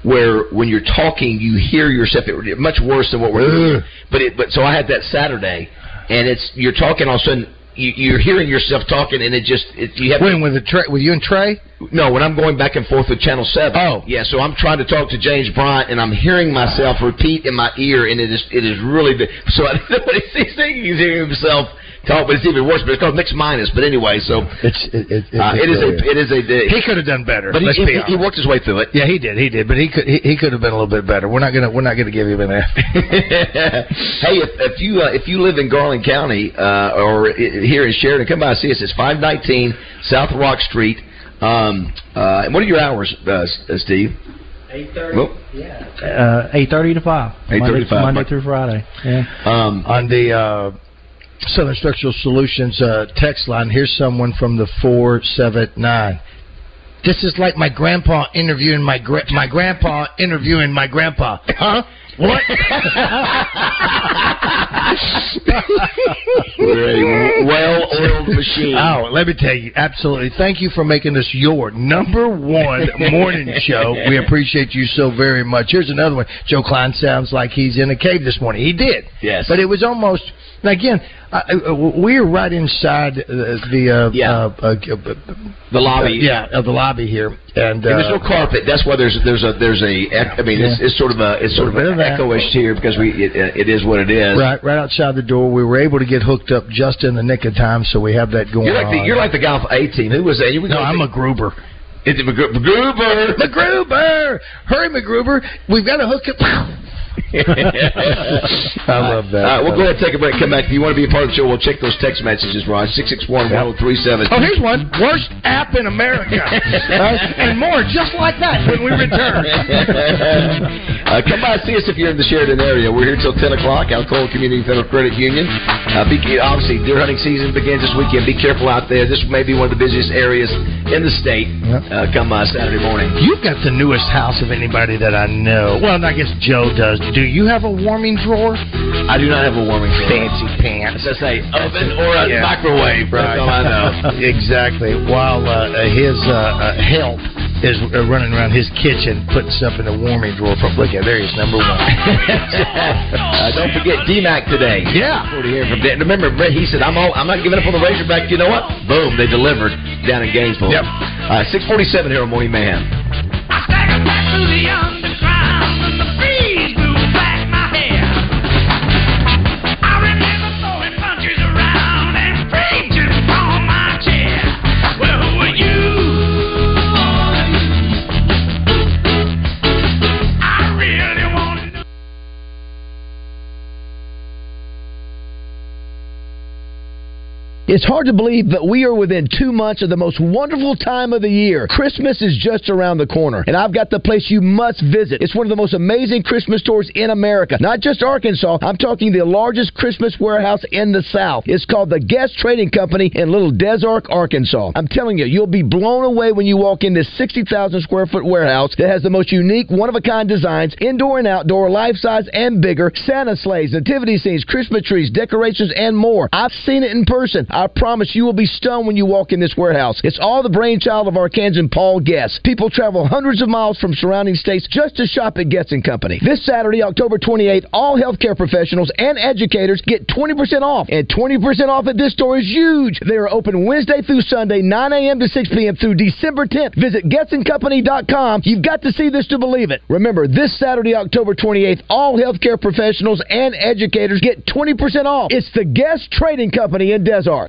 where when you're talking you hear yourself it, much worse than what we're doing. But it but so I had that Saturday, and it's you're talking all of a sudden. You, you're hearing yourself talking, and it just it, you have. When with the Trey, with you and Trey? No, when I'm going back and forth with Channel Seven. Oh. yeah. So I'm trying to talk to James Bryant, and I'm hearing myself repeat in my ear, and it is it is really big. so I don't know what he's thinking. He's hearing himself talk, but it's even worse. But it's called mixed minus. But anyway, so It's it, it, it, uh, it is a it is a. He could have done better. But he, let's he, be he honest. worked his way through it. Yeah, he did. He did, but he could he, he could have been a little bit better. We're not gonna we're not gonna give him an F. hey, if, if you uh, if you live in Garland County uh, or here in Sheridan, come by and see us. It's five nineteen South Rock Street. Um, uh, and what are your hours, uh, uh, Steve? Eight Well, Uh, eight thirty to five. 8:30 Monday, to 5. Monday through Friday. Yeah. Um, On the uh, Southern Structural Solutions uh, text line, here's someone from the four seven nine. This is like my grandpa interviewing my gra- my grandpa interviewing my grandpa. Huh? What? We're a well-oiled machine. Oh, let me tell you, absolutely. Thank you for making this your number one morning show. We appreciate you so very much. Here's another one. Joe Kleine sounds like he's in a cave this morning. He did. Yes. But it was almost. Now again, uh, uh, we're right inside uh, the uh, Yeah. uh, uh, The lobby. uh, yeah, of the lobby here, and, And there's uh, no carpet. That's why there's there's a there's a. I mean, it's, Yeah. it's sort of a it's sort of an echoish here because we it, it is what it is. Right, right outside the door. We were able to get hooked up just in the nick of time, so we have that going You're like the you're like the guy off A Team. Who was that? No, I'm to- a Gruber. It's MacGruber. MacGruber! Hurry, MacGruber! We've got to hook up. I love that. All right, we'll go ahead and take a break. Come back. If you want to be a part of the show, we'll check those text messages, Rod. 661 1037. Oh, here's one. Worst app in America. And more just like that when we return. uh, come by and see us if you're in the Sheridan area. We're here till 10 o'clock. Alcoa Community Federal Credit Union. Uh, be, obviously, deer hunting season begins this weekend. Be careful out there. This may be one of the busiest areas in the state. Uh, come uh, Saturday morning. You've got the newest house of anybody that I know. Well, I guess Joe does. Do you have a warming drawer? I do not have a warming drawer. Fancy pants. That's a oven or a Yeah. microwave. That's all I know. exactly. While uh, uh, his uh, uh, help is uh, running around his kitchen putting stuff in the warming drawer. From look at there, he's number one. uh, don't forget DMAC today. Yeah. What do hear from Dan? Remember, Brett, he said, I'm all, I'm not giving up on the Razorback. You know what? Boom, they delivered down in Gainesville. Yep. Uh, 647 here on Morning Mayhem. It's hard to believe, but we are within two months of the most wonderful time of the year. Christmas is just around the corner, and I've got the place you must visit. It's one of the most amazing Christmas stores in America. Not just Arkansas, I'm talking the largest Christmas warehouse in the South. It's called the Guest Trading Company in Little Des Arc, Arkansas. I'm telling you, you'll be blown away when you walk in this 60,000 square foot warehouse that has the most unique, one of a kind designs, indoor and outdoor, life size and bigger, Santa sleighs, nativity scenes, Christmas trees, decorations, and more. I've seen it in person. I promise you will be stunned when you walk in this warehouse. It's all the brainchild of Arkansan Paul Guest. People travel hundreds of miles from surrounding states just to shop at Guest and Company. This Saturday, October 28th, all healthcare professionals and educators get 20% off. And 20% off at this store is huge. They are open Wednesday through Sunday, 9 a.m. to 6 p.m. through December 10th. Visit GuestandCompany.com. You've got to see this to believe it. Remember, this Saturday, October 28th, all healthcare professionals and educators get 20% off. It's the Guest Trading Company in Des Arc.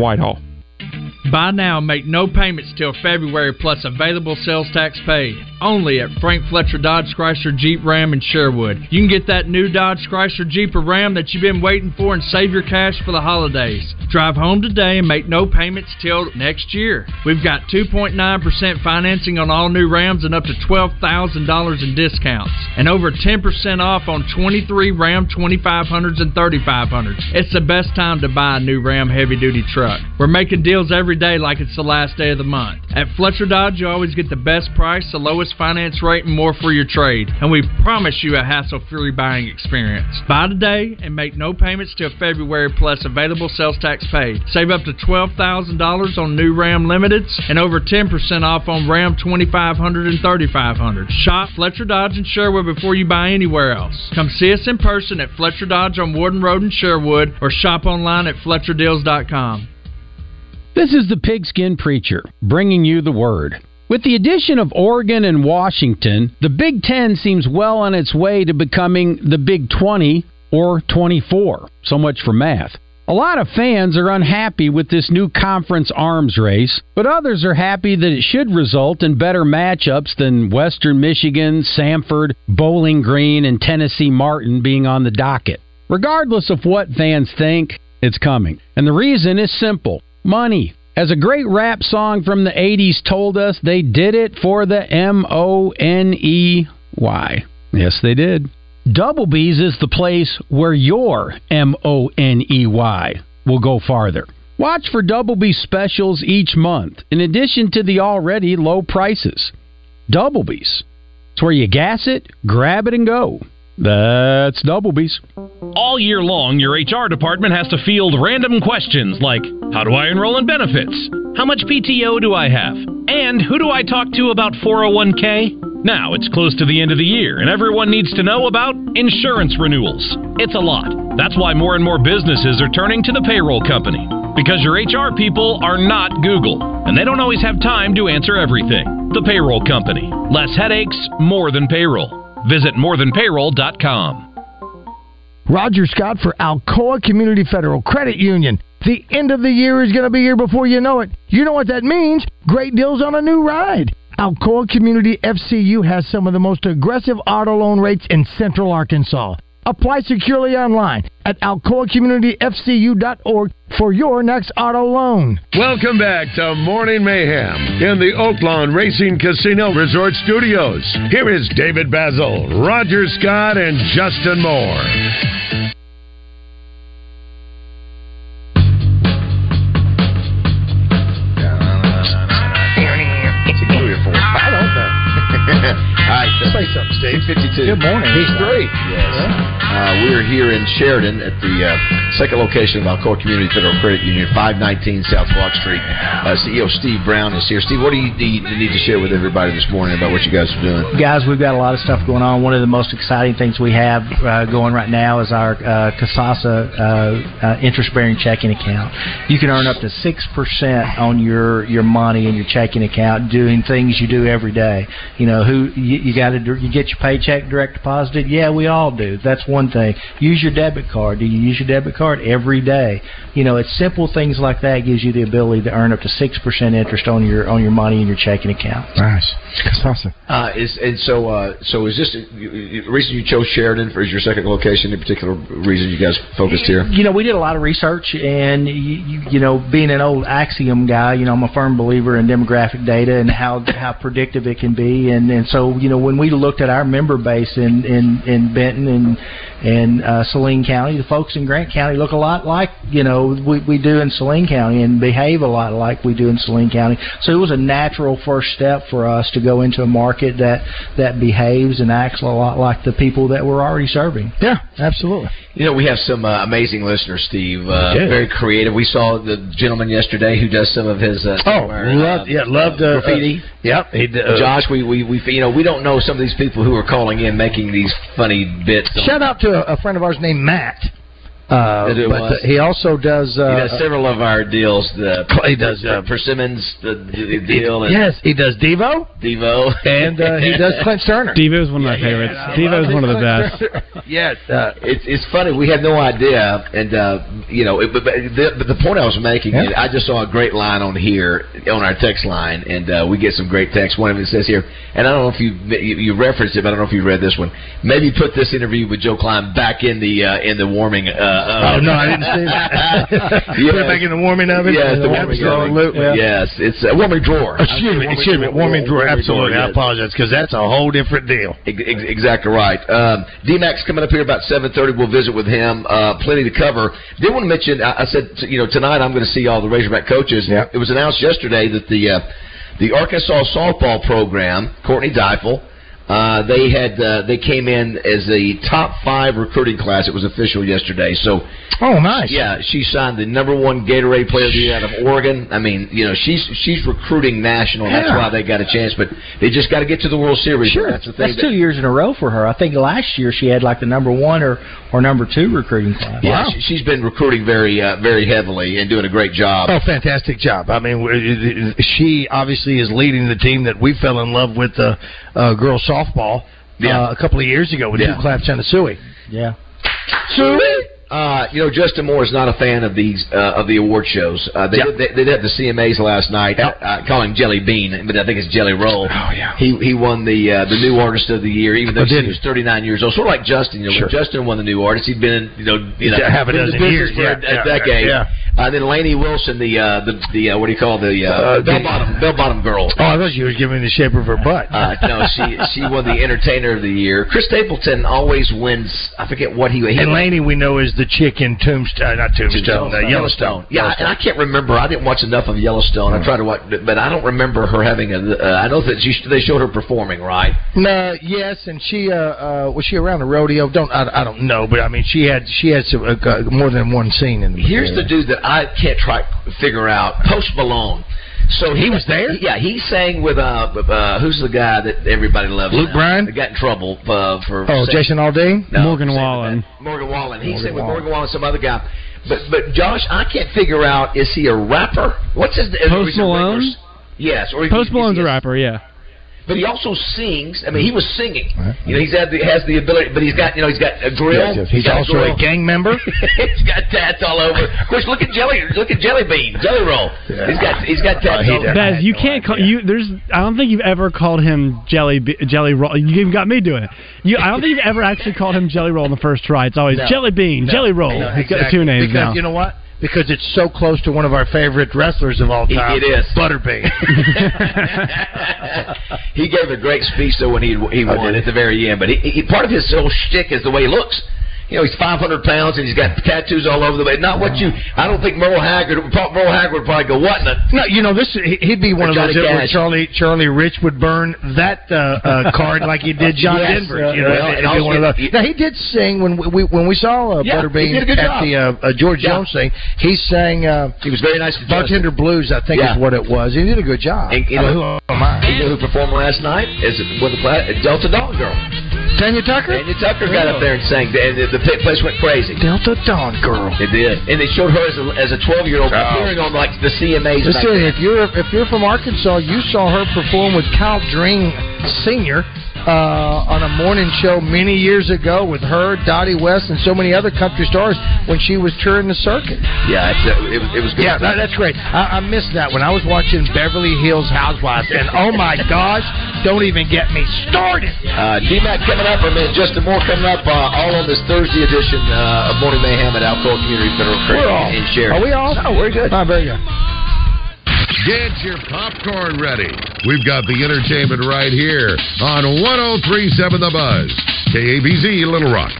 Whitehall. Buy now make no payments till February plus available sales tax paid. Only at Frank Fletcher Dodge Chrysler Jeep Ram in Sherwood. You can get that new Dodge Chrysler Jeep or Ram that you've been waiting for and save your cash for the holidays. Drive home today and make no payments till next year. We've got 2.9% financing on all new Rams and up to $12,000 in discounts. And over 10% off on 23 Ram 2500s and 3500s. It's the best time to buy a new Ram heavy duty truck. We're making deals every day like it's the last day of the month. At Fletcher Dodge, you always get the best price, the lowest finance rate, and more for your trade. And we promise you a hassle free buying experience. Buy today and make no payments till February plus available sales tax paid. Save up to $12,000 on new Ram Limiteds and over 10% off on Ram 2500 and 3500. Shop Fletcher Dodge in Sherwood before you buy anywhere else. Come see us in person at Fletcher Dodge on Warden Road in Sherwood or shop online at FletcherDeals.com. This is the Pigskin Preacher, bringing you the word. With the addition of Oregon and Washington, the Big Ten seems well on its way to becoming the Big 20 or 24. So much for math. A lot of fans are unhappy with this new conference arms race, but others are happy that it should result in better matchups than Western Michigan, Samford, Bowling Green, and Tennessee Martin being on the docket. Regardless of what fans think, it's coming. And the reason is simple money. As a great rap song from the 80s told us, they did it for the M O N E Y. Yes, they did. Double B's is the place where your M O N E Y will go farther. Watch for Double B specials each month, in addition to the already low prices. Double B's. It's where you gas it, grab it, and go. That's Double B's. All year long, your HR department has to field random questions like How do I enroll in benefits? How much PTO do I have? And who do I talk to about 401k? Now, it's close to the end of the year, and everyone needs to know about insurance renewals. It's a lot. That's why more and more businesses are turning to the payroll company. Because your HR people are not Google, and they don't always have time to answer everything. The payroll company. Less headaches, more than payroll. Visit morethanpayroll.com. Roger Scott for Alcoa Community Federal Credit Union. The end of the year is going to be here before you know it. You know what that means? Great deals on a new ride. Alcoa Community FCU has some of the most aggressive auto loan rates in central Arkansas. Apply securely online at alcoacommunityfcu.org for your next auto loan. Welcome back to Morning Mayhem in the Oaklawn Racing Casino Resort Studios. Here is David Bazzel, Roger Scott, and Justin Moore. Steve. 652. Good morning. He's three. Yes. Uh, we're here in Sheridan at the uh, second location of Alcoa Community Federal Credit Union, 519 South Rock Street. Uh, CEO Steve Brown is here. Steve, what do you need, need to share with everybody this morning about what you guys are doing? Guys, we've got a lot of stuff going on. One of the most exciting things we have uh, going right now is our uh, Kasasa uh, uh, interest-bearing checking account. You can earn up to six percent on your your money in your checking account doing things you do every day. You know, who you, you got to you get your paycheck direct deposited? Yeah, we all do. That's one thing. Use your debit card. Do you use your debit card every day? You know, it's simple things like that gives you the ability to earn up to six percent interest on your on your money in your checking account. Nice. Kasasa. Uh, is and so uh, so is this you, you, the reason you chose Sheridan for as your second location? Any particular reason you guys focused here? You know, we did a lot of research, and you, you, you know, being an old Acxiom guy, you know, I'm a firm believer in demographic data and how how predictive it can be, and and so you know, when we looked at our member base in in in Benton and and uh, Saline County, the folks in Grant County County look a lot like you know we we do in Saline County and behave a lot like we do in Saline County. So it was a natural first step for us to go into a market that that behaves and acts a lot like the people that we're already serving. Yeah, absolutely. You know, we have some uh, amazing listeners, Steve. Uh, Yeah. Very creative. We saw the gentleman yesterday who does some of his. Uh, Oh, some our, loved, yeah, loved uh, graffiti. Uh, yep, he did, uh, Josh, we, we we you know we don't know some of these people who are calling in making these funny bits. Shout out to a, friend of ours named Matt. Uh, but was. uh, he also does. Uh, he does several of our deals. The He does, uh, Persimmons the, the deal. And yes, he does Devo, Devo, and uh, he does Clint Turner. Devo is one of my favorites. Devo is one of the best. yes, uh, it's it's funny. We had no idea, and uh, you know, it, but, but the, but the point I was making, Yeah. I just saw a great line on here on our text line, and uh, we get some great text. One of it says here, and I don't know if you you, you referenced it, but I don't know if you read this one. Maybe put this interview with Joe Kleine back in the uh, in the warming. Uh, uh, Oh, no, I didn't see that. Put it back in the warming oven? Yes, the warming Absolutely. oven. Yes, it's a warming drawer. Excuse me, excuse me, warming drawer. Absolutely, I apologize because that's a whole different deal. Ex- ex- Exactly right. Um, D-Max coming up here about seven thirty. We'll visit with him. Uh, plenty to cover. Did want to mention. I, I said, you know, tonight I'm going to see all the Razorback coaches. It was announced yesterday that the uh, the Arkansas softball program, Courtney Deifel, uh, they had uh, they came in as the top five recruiting class. It was official yesterday. So, oh nice. Yeah, she signed the number one Gatorade Player of the Year out of Oregon. I mean, you know, she's she's recruiting national. That's Yeah. why they got a chance. But they just got to get to the World Series. Sure, that's the thing. that's two years in a row for her. I think last year she had like the number one or or number two recruiting class. Yeah, she, she's been recruiting very, uh, very heavily and doing a great job. Oh, fantastic job! I mean, she obviously is leading the team that we fell in love with uh, uh, girls softball uh, a couple of years ago with Yeah. Two Clap Tennessee. Yeah. Uh, you know, Justin Moore is not a fan of these uh, of the award shows. Uh, they, did, they, they did the CMAs last night. Uh, call him Jelly Bean, but I think it's Jelly Roll. Oh yeah. He he won the uh, the new artist of the year, even though Oh, he was 39 years old. Sort of like Justin. You know, when Justin won the new artist, he'd been you know you know Yeah, half a in dozen the business years, for yeah, a, a yeah, decade. yeah. Uh, then Lainey Wilson, the uh, the the uh, what do you call the uh, Uh, bell bottom bell bottom girl. Oh, I thought you was giving me the shape of her butt. Uh, no, she she won the Entertainer of the Year. Chris Stapleton always wins. I forget what he. he and Lainey, we know, is the chick in Tombstone, not Tombstone, uh, Yellowstone. Yeah, and I can't remember. I didn't watch enough of Yellowstone. I tried to watch, but I don't remember her having a. Uh, I know that she they showed her performing, right? No, yes, and she uh, uh, was she around the rodeo? Don't I, I don't know, but I mean she had she had some, more than one scene in the. Here's the dude that I can't try figure out. Post Malone. So he was there. Yeah, he sang with uh, uh who's the guy that everybody loves? Luke now? Bryan? That got in trouble uh, for. Oh, saying- Jason Aldean, No, Morgan Wallen. Morgan Wallen. He Morgan sang with Wallen. Morgan Wallen, and some other guy. But but Josh, I can't figure out. Is he a rapper? What's his? or Post is Malone? regular- Yes, or Post is- Malone's is a he rapper, yeah. But he also sings. I mean, he was singing. You know, he's had the, has the ability, but he's got you know he's got a grill. Yes, yes. He's got also grill. a gang member. he's got tats all over. Of course, look at Jelly. Look at Jelly Bean, Jelly Roll. He's got he's got uh, tats. all over. Bez, you can't call you. There's. I don't think you've ever called him Jelly Jelly Roll. You even got me doing it. You. I don't think you've ever actually called him Jelly Roll in the first try. It's always No. Jelly Bean, No. Jelly Roll. No, He's got exactly. two names because now. you know what? Because it's so close to one of our favorite wrestlers of all time. it is. Butterbean. he gave a great speech though when he he won at the very end. But he, he, part of his whole shtick is the way he looks. You know, he's 500 pounds and he's got tattoos all over the way. Not what you. I don't think Merle Haggard. Merle Haggard would probably go what the. No, you know this. he- He'd be one of those where Charlie Charlie Rich would burn that uh, uh, card like he did John Yes, Denver. uh, You know, well, and also one of he- those. Now he did sing when we when we saw uh, Yeah, Butterbean did a good at job. the uh, uh, George Yeah. Jones thing. He sang. Uh, He was very nice. Bartender Blues, I think Yeah. is what it was. He did a good job. And, you I mean, know, who am I? you know who performed last night? Is it with the Delta Dawn Girl? Tanya Tucker. Tanya Tucker got up there and sang, and the, the place went crazy. Delta Dawn Girl. It did, and they showed her as a, as a 12 year old Oh. appearing on like the CMAs. back Listen, if you're if you're from Arkansas, you saw her perform with Kyle Dring Senior uh, on a morning show many years ago with her, Dottie West, and so many other country stars when she was touring the circuit. Yeah, it's, uh, it, was- it was good. Yeah, that, that's great. I, I missed that when I was watching Beverly Hills Housewives, and oh my gosh, don't even get me started. Uh, D-Mac coming up, and then Justin Moore coming up, uh, all on this Thursday edition uh, of Morning Mayhem at Alcoa Community Federal Credit We're all. in. Are we all? Oh, we're good. Oh, very good. Get your popcorn ready. We've got the entertainment right here on 1037 The Buzz. KABZ Little Rock.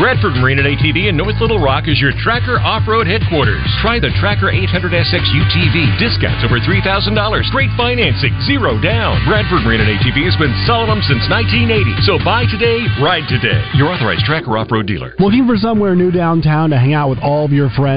Bradford Marine and ATV in North Little Rock is your Tracker Off-Road headquarters. Try the Tracker 800SX UTV. Discounts over $3,000. Great financing. Zero down. Bradford Marine and ATV has been selling them since 1980. So buy today, ride today. Your authorized Tracker Off-Road dealer. Looking for somewhere new downtown to hang out with all of your friends?